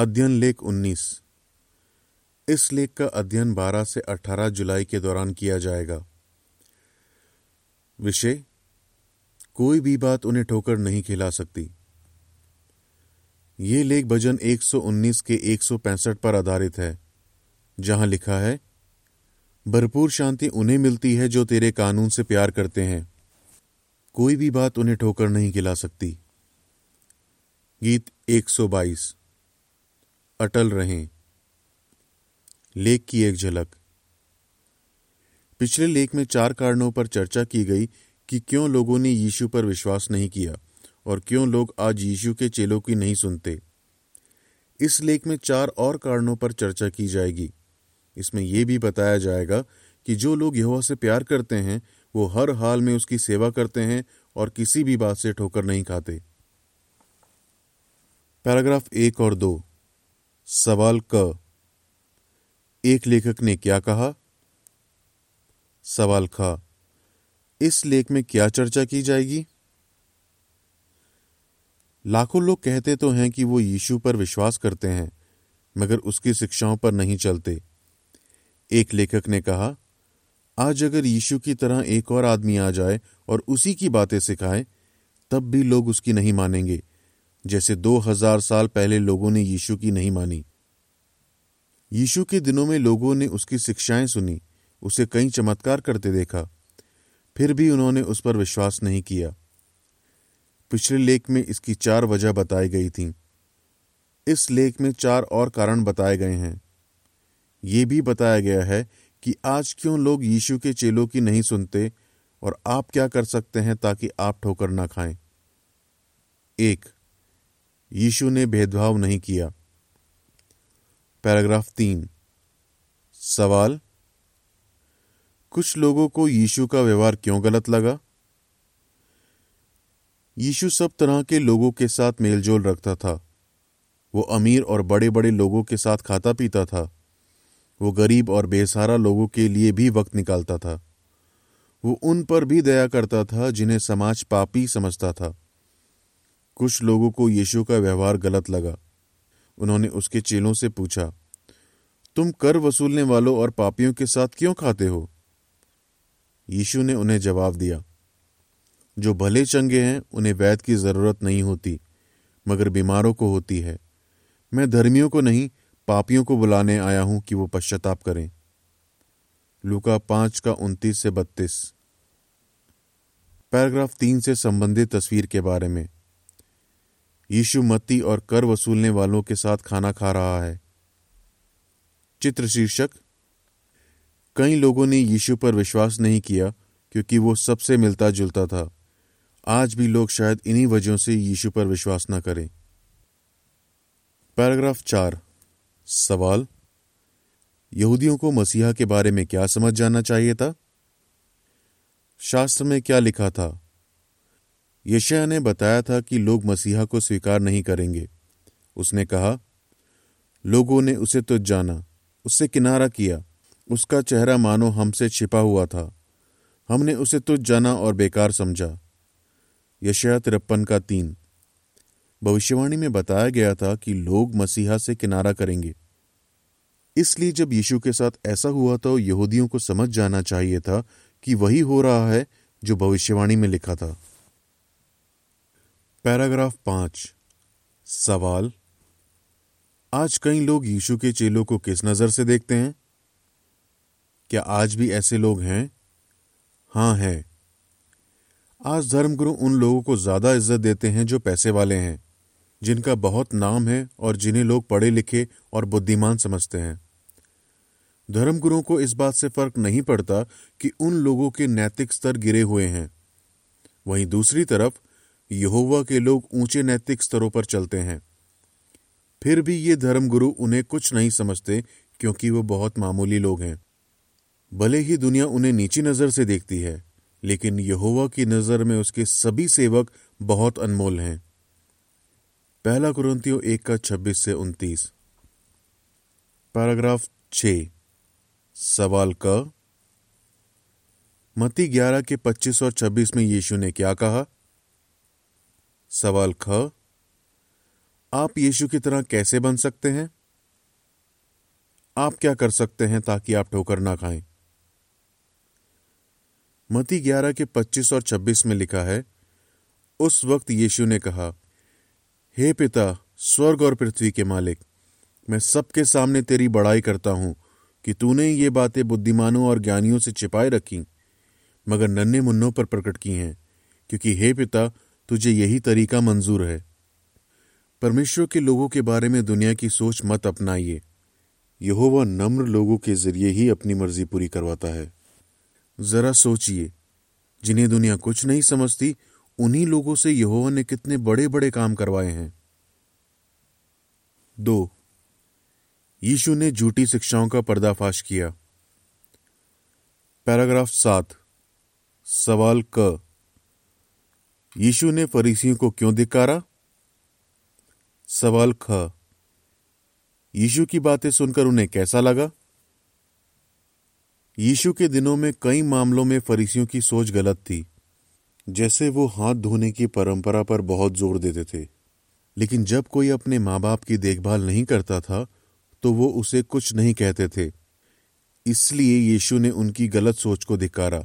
अध्ययन लेख 19 इस लेख का अध्ययन 12 से 18 जुलाई के दौरान किया जाएगा। विषय, कोई भी बात उन्हें ठोकर नहीं खिला सकती। ये लेख भजन 119 के 165 पर आधारित है, जहाँ लिखा है, भरपूर शांति उन्हें मिलती है जो तेरे कानून से प्यार करते हैं। कोई भी बात उन्हें ठोकर नहीं खिला सकती। गीत 122 अटल रहें। लेख की एक झलक। पिछले लेख में चार कारणों पर चर्चा की गई कि क्यों लोगों ने यीशु पर विश्वास नहीं किया और क्यों लोग आज यीशु के चेलों की नहीं सुनते। इस लेख में चार और कारणों पर चर्चा की जाएगी। इसमें यह भी बताया जाएगा कि जो लोग यहोवा से प्यार करते हैं, वो हर हाल में उसकी सेवा करते हैं और किसी भी बात से ठोकर नहीं खाते। पैराग्राफ एक और दो। सवाल क। एक लेखक ने क्या कहा? सवाल ख। इस लेख में क्या चर्चा की जाएगी? लाखों लोग कहते तो हैं कि वो यीशु पर विश्वास करते हैं, मगर उसकी शिक्षाओं पर नहीं चलते। एक लेखक ने कहा, आज अगर यीशु की तरह एक और आदमी आ जाए और उसी की बातें सिखाए, तब भी लोग उसकी नहीं मानेंगे। जैसे दो हज़ार साल पहले लोगों ने यीशु की नहीं मानी। यीशु के दिनों में लोगों ने उसकी शिक्षाएँ सुनी, उसे कई चमत्कार करते देखा। फिर भी उन्होंने उस पर विश्वास नहीं किया। पिछले लेख में इसकी चार वजह बताई गई थी। इस लेख में चार और कारण बताए गए हैं। ये भी बताया गया है कि आज क्यों लोग यीशु के चेलों की नहीं सुनते और आप क्या कर सकते हैं ताकि आप ठोकर ना खाएँ। एक यीशु ने भेदभाव नहीं किया। पैराग्राफ तीन। सवाल, कुछ लोगों को यीशु का व्यवहार क्यों गलत लगा? यीशु सब तरह के लोगों के साथ मेलजोल रखता था। वो अमीर और बड़े बड़े लोगों के साथ खाता पीता था। वो गरीब और बेसहारा लोगों के लिए भी वक्त निकालता था। वो उन पर भी दया करता था जिन्हें समाज पापी समझता था। कुछ लोगों को यीशु का व्यवहार गलत लगा। उन्होंने उसके चेलों से पूछा, तुम कर वसूलने वालों और पापियों के साथ क्यों खाते हो? यीशु ने उन्हें जवाब दिया, जो भले चंगे हैं, उन्हें वैद की ज़रूरत नहीं होती, मगर बीमारों को होती है। मैं धर्मियों को नहीं, पापियों को बुलाने आया हूँ कि वो पश्चाताप करें। लुका पाँच का उनतीस से बत्तीस। पैराग्राफ तीन से संबंधित तस्वीर के बारे में। यीशु मत्ती और कर वसूलने वालों के साथ खाना खा रहा है। चित्र शीर्षक, कई लोगों ने यीशु पर विश्वास नहीं किया क्योंकि वो सबसे मिलता जुलता था। आज भी लोग शायद इन्हीं वजहों से यीशु पर विश्वास न करें। पैराग्राफ चार, सवाल, यहूदियों को मसीहा के बारे में क्या समझ जाना चाहिए था? शास्त्र में क्या लिखा था? यशया ने बताया था कि लोग मसीहा को स्वीकार नहीं करेंगे। उसने कहा, लोगों ने उसे तुझ जाना, उससे किनारा किया, उसका चेहरा मानो हमसे छिपा हुआ था। हमने उसे तुझ जाना और बेकार समझा। यशया तिरपन का तीन। भविष्यवाणी में बताया गया था कि लोग मसीहा से किनारा करेंगे। इसलिए जब यीशु के साथ ऐसा हुआ तो यहूदियों को समझ जाना चाहिए था कि वही हो रहा है जो भविष्यवाणी में लिखा था। पैराग्राफ पाँच। सवाल। आज कई लोग यीशु के चेलों को किस नज़र से देखते हैं? क्या आज भी ऐसे लोग हैं? हाँ, है। आज धर्मगुरु उन लोगों को ज़्यादा इज़्ज़त देते हैं जो पैसे वाले हैं, जिनका बहुत नाम है और जिन्हें लोग पढ़े लिखे और बुद्धिमान समझते हैं। धर्मगुरुओं को इस बात से फ़र्क नहीं पड़ता कि उन लोगों के नैतिक स्तर गिरे हुए हैं। वहीं दूसरी तरफ़ यहोवा के लोग ऊँचे नैतिक स्तरों पर चलते हैं। फिर भी ये धर्मगुरु उन्हें कुछ नहीं समझते, क्योंकि वो बहुत मामूली लोग हैं। भले ही दुनिया उन्हें नीची नज़र से देखती है, लेकिन यहोवा की नज़र में उसके सभी सेवक बहुत अनमोल हैं। पहला कुरंतियों एक का छब्बीस से उनतीस। पैराग्राफ छ। सवाल क। मती ग्यारह के पच्चीस और छब्बीस में यीशु ने क्या कहा? सवाल ख, आप यीशु की तरह कैसे बन सकते हैं? आप क्या कर सकते हैं ताकि आप ठोकर ना खाएँ? मती ग्यारह के पच्चीस और छब्बीस में लिखा है, उस वक्त यीशु ने कहा, हे पिता, स्वर्ग और पृथ्वी के मालिक, मैं सबके सामने तेरी बड़ाई करता हूँ कि तूने ये बातें बुद्धिमानों और ज्ञानियों से छिपाए रखी, मगर नन्हे मुन्नों पर प्रकट की हैं, क्योंकि हे पिता तुझे यही तरीका मंजूर है। परमेश्वर के लोगों के बारे में दुनिया की सोच मत अपनाइए। यहोवा नम्र लोगों के ज़रिए ही अपनी मर्ज़ी पूरी करवाता है। जरा सोचिए, जिन्हें दुनिया कुछ नहीं समझती, उन्हीं लोगों से यहोवा ने कितने बड़े बड़े काम करवाए हैं। दो, यीशु ने झूठी शिक्षाओं का पर्दाफाश किया। पैराग्राफ सात, सवाल क। यीशु ने फरीसियों को क्यों धिकारा सवाल ख। यीशु की बातें सुनकर उन्हें कैसा लगा? यीशु के दिनों में कई मामलों में फरीसियों की सोच गलत थी, जैसे वो हाथ धोने की परंपरा पर बहुत ज़ोर देते थे। लेकिन जब कोई अपने माँ बाप की देखभाल नहीं करता था तो वो उसे कुछ नहीं कहते थे। इसलिए यीशु ने उनकी गलत सोच को धिकारा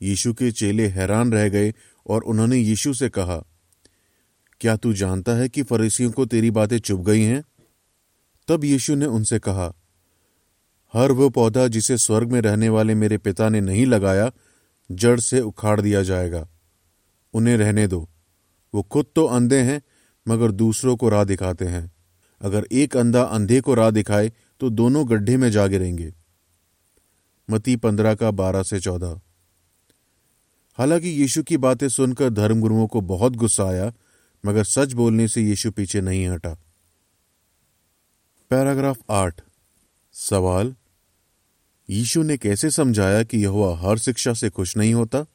यीशु के चेले हैरान रह गए और उन्होंने यीशु से कहा, क्या तू जानता है कि फरीसियों को तेरी बातें चुप गई हैं? तब यीशु ने उनसे कहा, हर वो पौधा जिसे स्वर्ग में रहने वाले मेरे पिता ने नहीं लगाया, जड़ से उखाड़ दिया जाएगा। उन्हें रहने दो। वो खुद तो अंधे हैं, मगर दूसरों को राह दिखाते हैं। अगर एक अंधा अंधे को राह दिखाए तो दोनों गड्ढे में जा गिरेंगे। मती पंद्रह का बारह से चौदह। हालाँकि यीशु की बातें सुनकर धर्मगुरुओं को बहुत गुस्सा आया, मगर सच बोलने से यीशु पीछे नहीं हटा। पैराग्राफ आठ। सवाल, यीशु ने कैसे समझाया कि यह हर शिक्षा से खुश नहीं होता?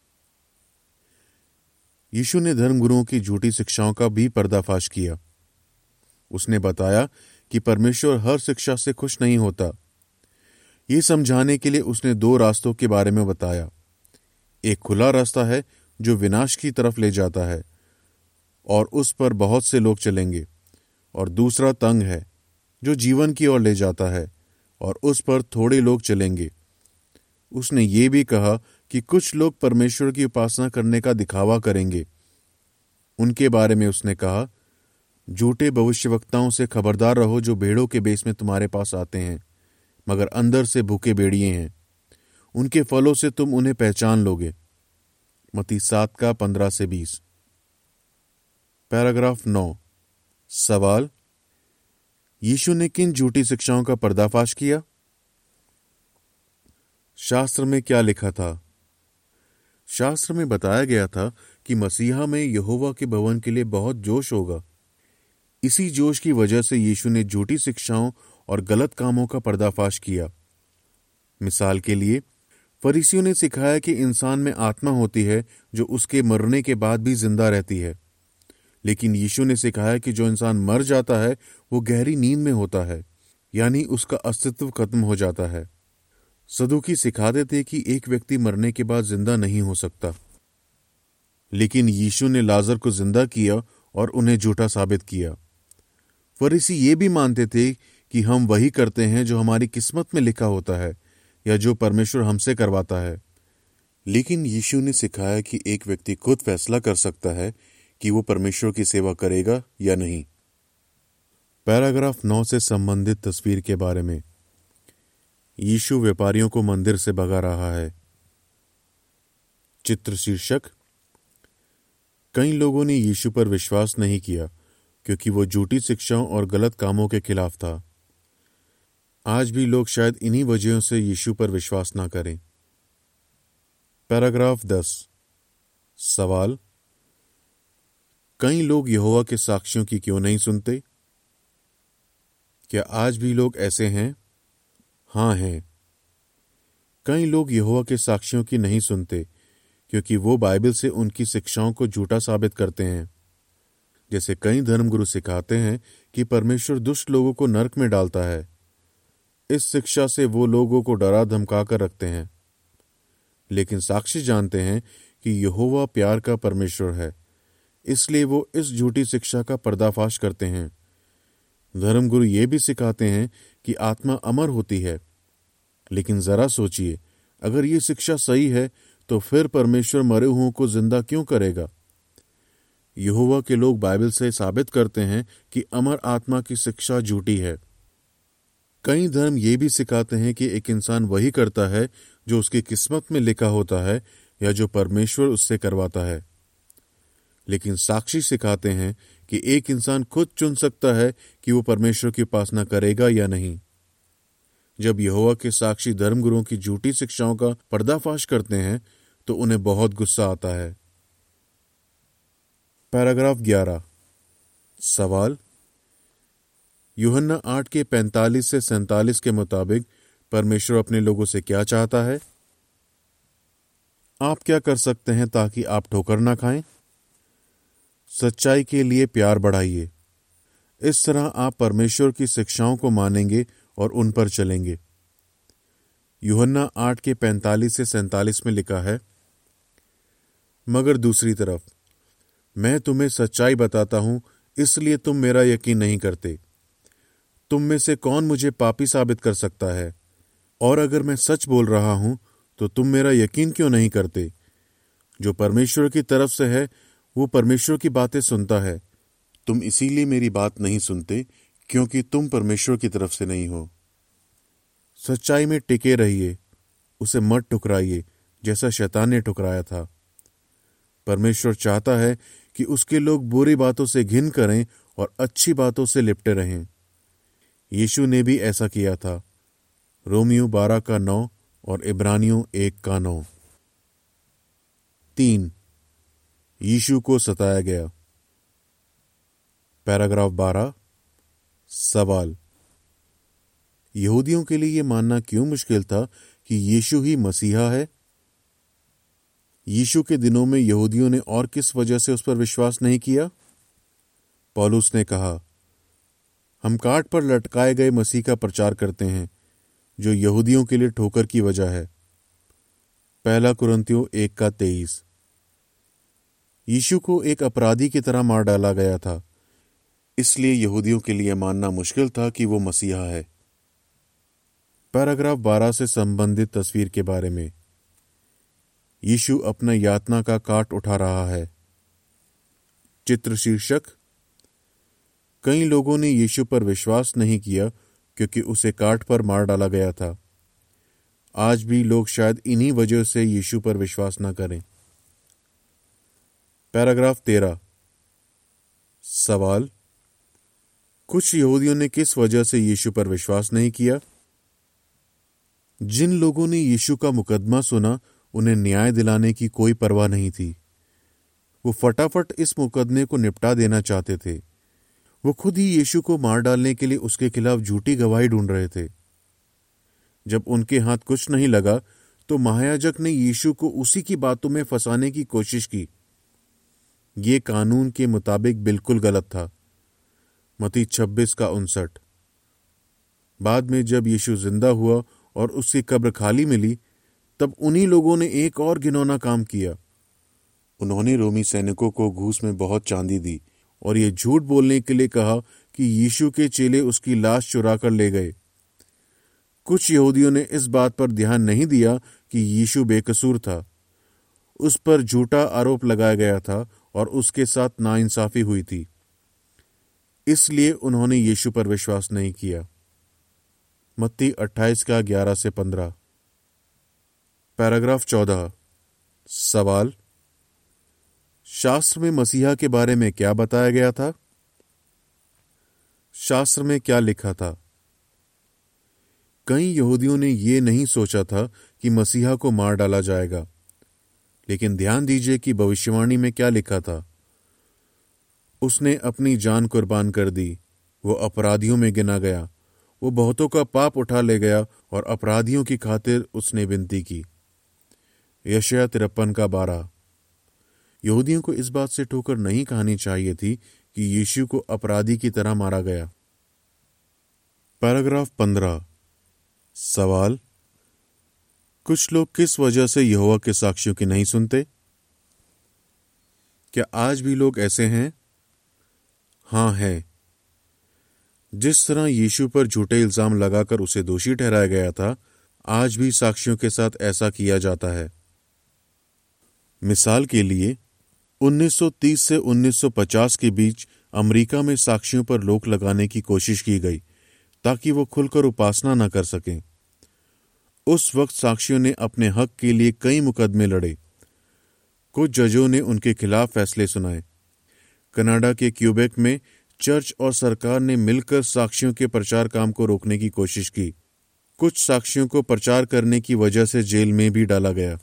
यीशु ने धर्मगुरुओं की झूठी शिक्षाओं का भी पर्दाफाश किया। उसने बताया कि परमेश्वर हर शिक्षा से खुश नहीं होता। ये समझाने के लिए उसने दो रास्तों के बारे में बताया। एक खुला रास्ता है जो विनाश की तरफ़ ले जाता है, और उस पर बहुत से लोग चलेंगे। और दूसरा तंग है, जो जीवन की ओर ले जाता है, और उस पर थोड़े लोग चलेंगे। उसने ये भी कहा कि कुछ लोग परमेश्वर की उपासना करने का दिखावा करेंगे। उनके बारे में उसने कहा, झूठे भविष्यवक्ताओं से खबरदार रहो जो भेड़ों के बेस में तुम्हारे पास आते हैं, मगर अंदर से भूखे बेड़िए हैं। उनके फलों से तुम उन्हें पहचान लोगे। मती सात का पंद्रह से बीस। पैराग्राफ नौ। सवाल, यीशु ने किन झूठी शिक्षाओं का पर्दाफाश किया? शास्त्र में क्या लिखा था? शास्त्र में बताया गया था कि मसीहा में यहोवा के भवन के लिए बहुत जोश होगा। इसी जोश की वजह से यीशु ने झूठी शिक्षाओं और गलत कामों का पर्दाफाश किया। मिसाल के लिए फरीसियों ने सिखाया कि इंसान में आत्मा होती है, जो उसके मरने के बाद भी ज़िंदा रहती है। लेकिन यीशु ने सिखाया कि जो इंसान मर जाता है, वो गहरी नींद में होता है, यानी उसका अस्तित्व खत्म हो जाता है। सदुकी सिखाते थे कि एक व्यक्ति मरने के बाद ज़िंदा नहीं हो सकता। लेकिन यीशु ने लाजर को ज़िंदा किया और उन्हें झूठा साबित किया। फरीसी ये भी मानते थे कि हम वही करते हैं जो हमारी किस्मत में लिखा होता है या जो परमेश्वर हमसे करवाता है। लेकिन यीशु ने सिखाया कि एक व्यक्ति खुद फैसला कर सकता है कि वो परमेश्वर की सेवा करेगा या नहीं। पैराग्राफ नौ से संबंधित तस्वीर के बारे में। यीशु व्यापारियों को मंदिर से भगा रहा है। चित्र शीर्षक। कई लोगों ने यीशु पर विश्वास नहीं किया, क्योंकि वो झूठी शिक्षाओं और गलत कामों के खिलाफ था। आज भी लोग शायद इन्हीं वजहों से यीशु पर विश्वास ना करें। पैराग्राफ दस। सवाल? कई लोग यहोवा के साक्ष्यों की क्यों नहीं सुनते? क्या आज भी लोग ऐसे हैं? हाँ हैं। कई लोग यहोवा के साक्ष्यों की नहीं सुनते, क्योंकि वो बाइबल से उनकी शिक्षाओं को झूठा साबित करते हैं। जैसे कई धर्मगुरु सिखाते हैं कि परमेश्वर दुष्ट लोगों को नरक में डालता है। इस शिक्षा से वो लोगों को डरा धमका कर रखते हैं। लेकिन साक्षी जानते हैं कि यहोवा प्यार का परमेश्वर है, इसलिए वो इस झूठी शिक्षा का पर्दाफाश करते हैं। धर्मगुरु ये भी सिखाते हैं कि आत्मा अमर होती है। लेकिन जरा सोचिए, अगर ये शिक्षा सही है तो फिर परमेश्वर मरे हुओं को ज़िंदा क्यों करेगा? यहोवा के लोग बाइबल से साबित करते हैं कि अमर आत्मा की शिक्षा झूठी है। कई धर्म ये भी सिखाते हैं कि एक इंसान वही करता है जो उसकी किस्मत में लिखा होता है या जो परमेश्वर उससे करवाता है। लेकिन साक्षी सिखाते हैं कि एक इंसान खुद चुन सकता है कि वो परमेश्वर की उपासना करेगा या नहीं। जब यहोवा के साक्षी धर्मगुरुओं की झूठी शिक्षाओं का पर्दाफाश करते हैं तो उन्हें बहुत गुस्सा आता है। पैराग्राफ ग्यारह। सवाल यूहन्ना आठ के पैंतालीस से सैतालीस के मुताबिक परमेश्वर अपने लोगों से क्या चाहता है? आप क्या कर सकते हैं ताकि आप ठोकर ना खाएँ? सच्चाई के लिए प्यार बढ़ाइए। इस तरह आप परमेश्वर की शिक्षाओं को मानेंगे और उन पर चलेंगे। यूहन्ना आठ के पैंतालीस से सैतालीस में लिखा है, मगर दूसरी तरफ़, मैं तुम्हें सच्चाई बताता हूँ, इसलिए तुम मेरा यकीन नहीं करते। तुम में से कौन मुझे पापी साबित कर सकता है? और अगर मैं सच बोल रहा हूँ तो तुम मेरा यकीन क्यों नहीं करते? जो परमेश्वर की तरफ़ से है, वो परमेश्वर की बातें सुनता है। तुम इसीलिए मेरी बात नहीं सुनते, क्योंकि तुम परमेश्वर की तरफ़ से नहीं हो। सच्चाई में टिके रहिए, उसे मत ठुकराइए, जैसा शैतान ने ठुकराया था। परमेश्वर चाहता है कि उसके लोग बुरी बातों से घिन करें और अच्छी बातों से लिपटे रहें। यीशु ने भी ऐसा किया था। रोमियो बारह का नौ और इब्रानियों एक का नौ। तीन, यीशु को सताया गया। पैराग्राफ बारह, सवाल। यहूदियों के लिए यह मानना क्यों मुश्किल था कि यीशु ही मसीहा है? यीशु के दिनों में यहूदियों ने और किस वजह से उस पर विश्वास नहीं किया? पॉलुस ने कहा हम काट पर लटकाए गए मसीह का प्रचार करते हैं, जो यहूदियों के लिए ठोकर की वजह है। पहला कुरंतियों एक का तेईस। यीशु को एक अपराधी की तरह मार डाला गया था। इसलिए यहूदियों के लिए मानना मुश्किल था कि वो मसीहा है। पैराग्राफ 12 से संबंधित तस्वीर के बारे में। यीशु अपना यातना का काट उठा रहा है। चित्र शीर्षक कई लोगों ने यीशु पर विश्वास नहीं किया क्योंकि उसे काट पर मार डाला गया था। आज भी लोग शायद इन्हीं वजह से यीशु पर विश्वास न करें। पैराग्राफ तेरह। सवाल, कुछ यहूदियों ने किस वजह से यीशु पर विश्वास नहीं किया? जिन लोगों ने यीशु का मुकदमा सुना, उन्हें न्याय दिलाने की कोई परवाह नहीं थी। वो फटाफट इस मुकदमे को निपटा देना चाहते थे। वो खुद ही यीशु को मार डालने के लिए उसके खिलाफ झूठी गवाही ढूंढ रहे थे। जब उनके हाथ कुछ नहीं लगा तो महायाजक ने यीशु को उसी की बातों में फंसाने की कोशिश की। ये कानून के मुताबिक बिल्कुल गलत था। मती छब्बीस का उनसठ। बाद में जब यीशु ज़िंदा हुआ और उसकी कब्र खाली मिली, तब उन्हीं लोगों ने एक और घिनौना काम किया। उन्होंने रोमी सैनिकों को घूस में बहुत चांदी दी। और ये झूठ बोलने के लिए कहा कि यीशु के चेले उसकी लाश चुरा कर ले गए। कुछ यहूदियों ने इस बात पर ध्यान नहीं दिया कि यीशु बेकसूर था। उस पर झूठा आरोप लगाया गया था और उसके साथ नाइंसाफी हुई थी। इसलिए उन्होंने यीशु पर विश्वास नहीं किया। मत्ती अट्ठाईस का ग्यारह से पंद्रह। पैराग्राफ चौदह। सवाल शास्त्र में मसीहा के बारे में क्या बताया गया था? शास्त्र में क्या लिखा था? कई यहूदियों ने यह नहीं सोचा था कि मसीहा को मार डाला जाएगा। लेकिन ध्यान दीजिए कि भविष्यवाणी में क्या लिखा था। उसने अपनी जान कुर्बान कर दी, वो अपराधियों में गिना गया, वो बहुतों का पाप उठा ले गया और अपराधियों की खातिर उसने विनती की। यशया तिरपन का बारह। यहूदियों को इस बात से ठोकर नहीं कहानी चाहिए थी कि यीशु को अपराधी की तरह मारा गया। पैराग्राफ पंद्रह। सवाल, कुछ लोग किस वजह से यहोवा के साक्ष्यों की नहीं सुनते? क्या आज भी लोग ऐसे हैं? हाँ है। जिस तरह यीशु पर झूठे इल्ज़ाम लगाकर उसे दोषी ठहराया गया था, आज भी साक्षियों के साथ ऐसा किया जाता है। मिसाल के लिए 1930 से 1950 के बीच अमेरिका में साक्षियों पर रोक लगाने की कोशिश की गई, ताकि वो खुलकर उपासना न कर सकें। उस वक्त साक्षियों ने अपने हक के लिए कई मुकदमे लड़े। कुछ जजों ने उनके खिलाफ फैसले सुनाए। कनाडा के क्यूबेक में चर्च और सरकार ने मिलकर साक्षियों के प्रचार काम को रोकने की कोशिश की। कुछ साक्षियों को प्रचार करने की वजह से जेल में भी डाला गया।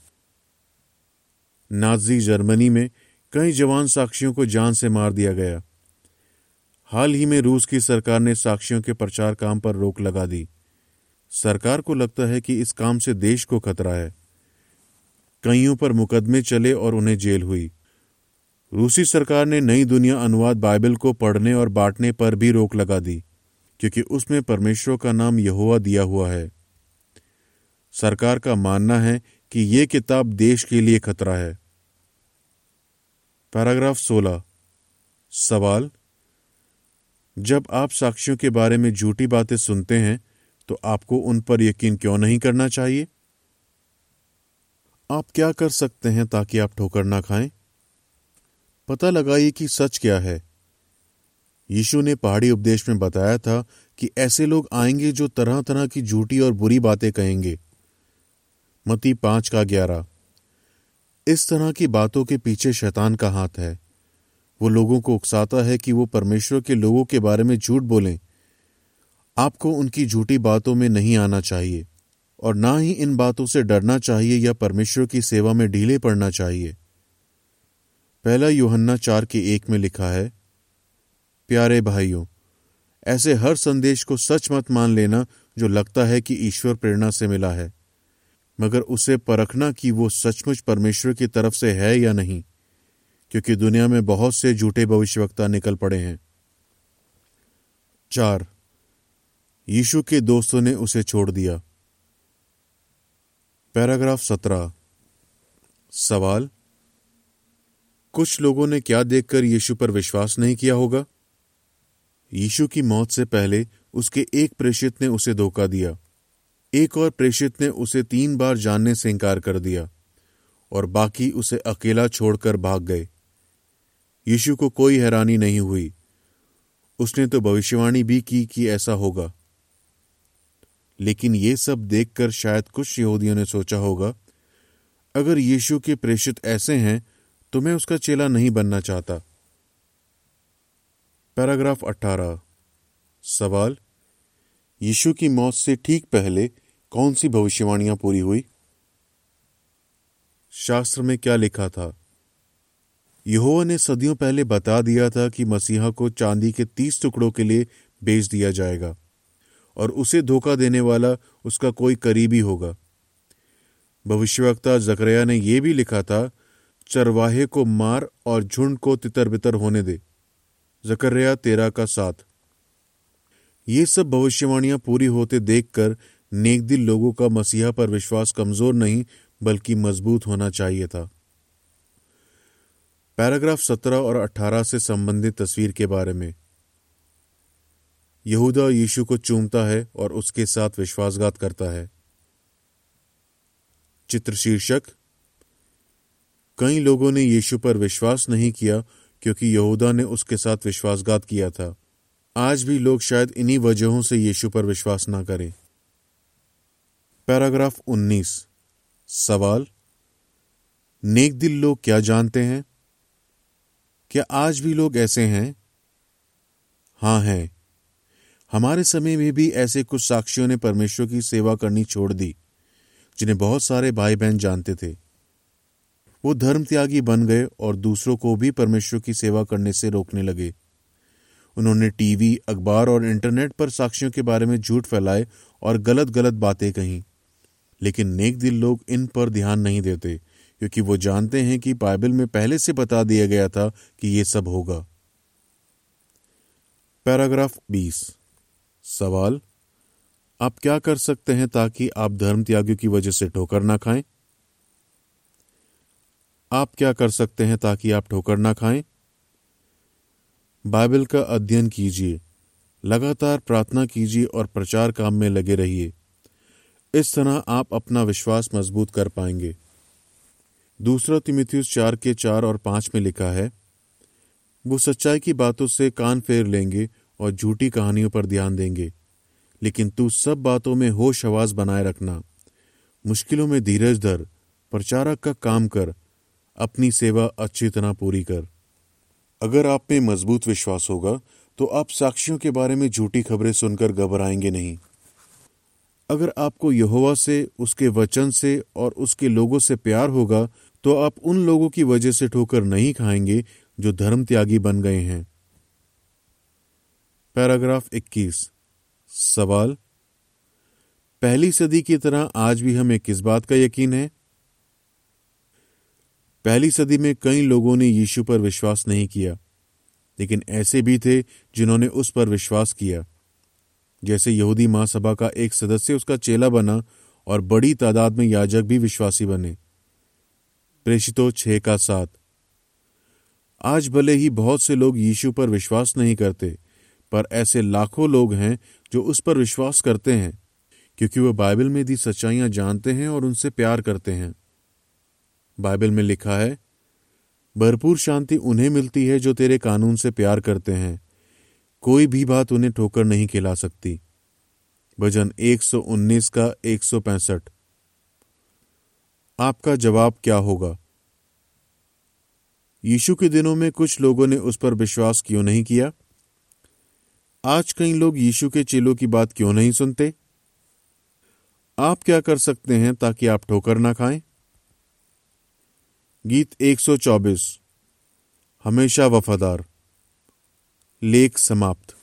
नाजी जर्मनी में कई जवान साक्षियों को जान से मार दिया गया। हाल ही में रूस की सरकार ने साक्षियों के प्रचार काम पर रोक लगा दी। सरकार को लगता है कि इस काम से देश को खतरा है। कईयों पर मुकदमे चले और उन्हें जेल हुई। रूसी सरकार ने नई दुनिया अनुवाद बाइबल को पढ़ने और बांटने पर भी रोक लगा दी, क्योंकि उसमें परमेश्वर का नाम यहोवा दिया हुआ है। सरकार का मानना है कि यह किताब देश के लिए खतरा है। पैराग्राफ 16 सवाल, जब आप साक्षियों के बारे में झूठी बातें सुनते हैं तो आपको उन पर यकीन क्यों नहीं करना चाहिए? आप क्या कर सकते हैं ताकि आप ठोकर ना खाएँ? पता लगाइए कि सच क्या है। यीशु ने पहाड़ी उपदेश में बताया था कि ऐसे लोग आएँगे जो तरह तरह की झूठी और बुरी बातें कहेंगे। मती पाँच का ग्यारह। इस तरह की बातों के पीछे शैतान का हाथ है। वो लोगों को उकसाता है कि वो परमेश्वर के लोगों के बारे में झूठ बोलें। आपको उनकी झूठी बातों में नहीं आना चाहिए, और ना ही इन बातों से डरना चाहिए या परमेश्वर की सेवा में ढीले पड़ना चाहिए। पहला योहन्ना चार के एक में लिखा है, प्यारे भाइयों, ऐसे हर संदेश को सच मत मान लेना जो लगता है कि ईश्वर प्रेरणा से मिला है। मगर उसे परखना कि वो सचमुच परमेश्वर की तरफ़ से है या नहीं, क्योंकि दुनिया में बहुत से झूठे भविष्यवक्ता निकल पड़े हैं। चार, यीशु के दोस्तों ने उसे छोड़ दिया। पैराग्राफ सत्रह, सवाल, कुछ लोगों ने क्या देखकर यीशु पर विश्वास नहीं किया होगा? यीशु की मौत से पहले उसके एक प्रेषित ने उसे धोखा दिया। एक और प्रेषित ने उसे तीन बार जानने से इंकार कर दिया, और बाकी उसे अकेला छोड़कर भाग गए। यीशु को कोई हैरानी नहीं हुई। उसने तो भविष्यवाणी भी की कि ऐसा होगा। लेकिन ये सब देखकर शायद कुछ यहूदियों ने सोचा होगा, अगर यीशु के प्रेषित ऐसे हैं तो मैं उसका चेला नहीं बनना चाहता। पैराग्राफ 18 सवाल, यीशु की मौत से ठीक पहले कौन सी भविष्यवाणियाँ पूरी हुई? शास्त्र में क्या लिखा था? यहोवा ने सदियों पहले बता दिया था कि मसीहा को चांदी के तीस टुकड़ों के लिए बेच दिया जाएगा, और उसे धोखा देने वाला उसका कोई करीबी होगा। भविष्यवक्ता जकरिया ने यह भी लिखा था, चरवाहे को मार और झुंड को तितर बितर होने दे। जकरिया तेरा का साथ ये सब भविष्यवाणियाँ पूरी होते देखकर नेकदिल लोगों का मसीहा पर विश्वास कमज़ोर नहीं, बल्कि मज़बूत होना चाहिए था। पैराग्राफ सत्रह और अठारह से संबंधित तस्वीर के बारे में। यहूदा यीशु को चूमता है और उसके साथ विश्वासघात करता है। चित्र शीर्षक कई लोगों ने यीशु पर विश्वास नहीं किया, क्योंकि यहूदा ने उसके साथ विश्वासघात किया था। आज भी लोग शायद इन्हीं वजहों से यीशु पर विश्वास ना करें। पैराग्राफ 19 सवाल, नेक दिल लोग क्या जानते हैं? क्या आज भी लोग ऐसे हैं? हाँ हैं। हमारे समय में भी ऐसे कुछ साक्षियों ने परमेश्वर की सेवा करनी छोड़ दी, जिन्हें बहुत सारे भाई बहन जानते थे। वो धर्म त्यागी बन गए और दूसरों को भी परमेश्वर की सेवा करने से रोकने लगे। उन्होंने टीवी, अखबार और इंटरनेट पर साक्षियों के बारे में झूठ फैलाए और गलत गलत बातें कहीं। लेकिन नेक दिल लोग इन पर ध्यान नहीं देते, क्योंकि वो जानते हैं कि बाइबल में पहले से बता दिया गया था कि ये सब होगा। पैराग्राफ 20 सवाल, आप क्या कर सकते हैं ताकि आप धर्म त्यागियों की वजह से ठोकर ना खाएँ? आप क्या कर सकते हैं ताकि आप ठोकर ना खाएँ? बाइबल का अध्ययन कीजिए, लगातार प्रार्थना कीजिए और प्रचार काम में लगे रहिए। इस तरह आप अपना विश्वास मज़बूत कर पाएँगे। दूसरा तिमिथियस चार के चार और पाँच में लिखा है, वो सच्चाई की बातों से कान फेर लेंगे और झूठी कहानियों पर ध्यान देंगे। लेकिन तू सब बातों में होश आवाज़ बनाए रखना। मुश्किलों में धीरज धर, प्रचारक का काम कर, अपनी सेवा अच्छी तरह पूरी कर। अगर आप में मज़बूत विश्वास होगा तो आप साक्षियों के बारे में झूठी खबरें सुनकर घबराएँगे नहीं। अगर आपको यहोवा से, उसके वचन से और उसके लोगों से प्यार होगा तो आप उन लोगों की वजह से ठोकर नहीं खाएँगे जो धर्म त्यागी बन गए हैं। पैराग्राफ 21 सवाल, पहली सदी की तरह आज भी हमें किस बात का यकीन है? पहली सदी में कई लोगों ने यीशु पर विश्वास नहीं किया, लेकिन ऐसे भी थे जिन्होंने उस पर विश्वास किया। जैसे यहूदी महासभा का एक सदस्य उसका चेला बना और बड़ी तादाद में याजक भी विश्वासी बने। प्रेषितो, छह का सात। आज भले ही बहुत से लोग यीशु पर विश्वास नहीं करते, पर ऐसे लाखों लोग हैं जो उस पर विश्वास करते हैं, क्योंकि वह बाइबल में दी सच्चाइयाँ जानते हैं और उनसे प्यार करते हैं। बाइबल में लिखा है, भरपूर शांति उन्हें मिलती है जो तेरे कानून से प्यार करते हैं। कोई भी बात उन्हें ठोकर नहीं खिला सकती। भजन 119 का 165 आपका जवाब क्या होगा? यीशु के दिनों में कुछ लोगों ने उस पर विश्वास क्यों नहीं किया? आज कई लोग यीशु के चेलों की बात क्यों नहीं सुनते? आप क्या कर सकते हैं ताकि आप ठोकर ना खाएँ? गीत 124 हमेशा वफादार। लेख समाप्त।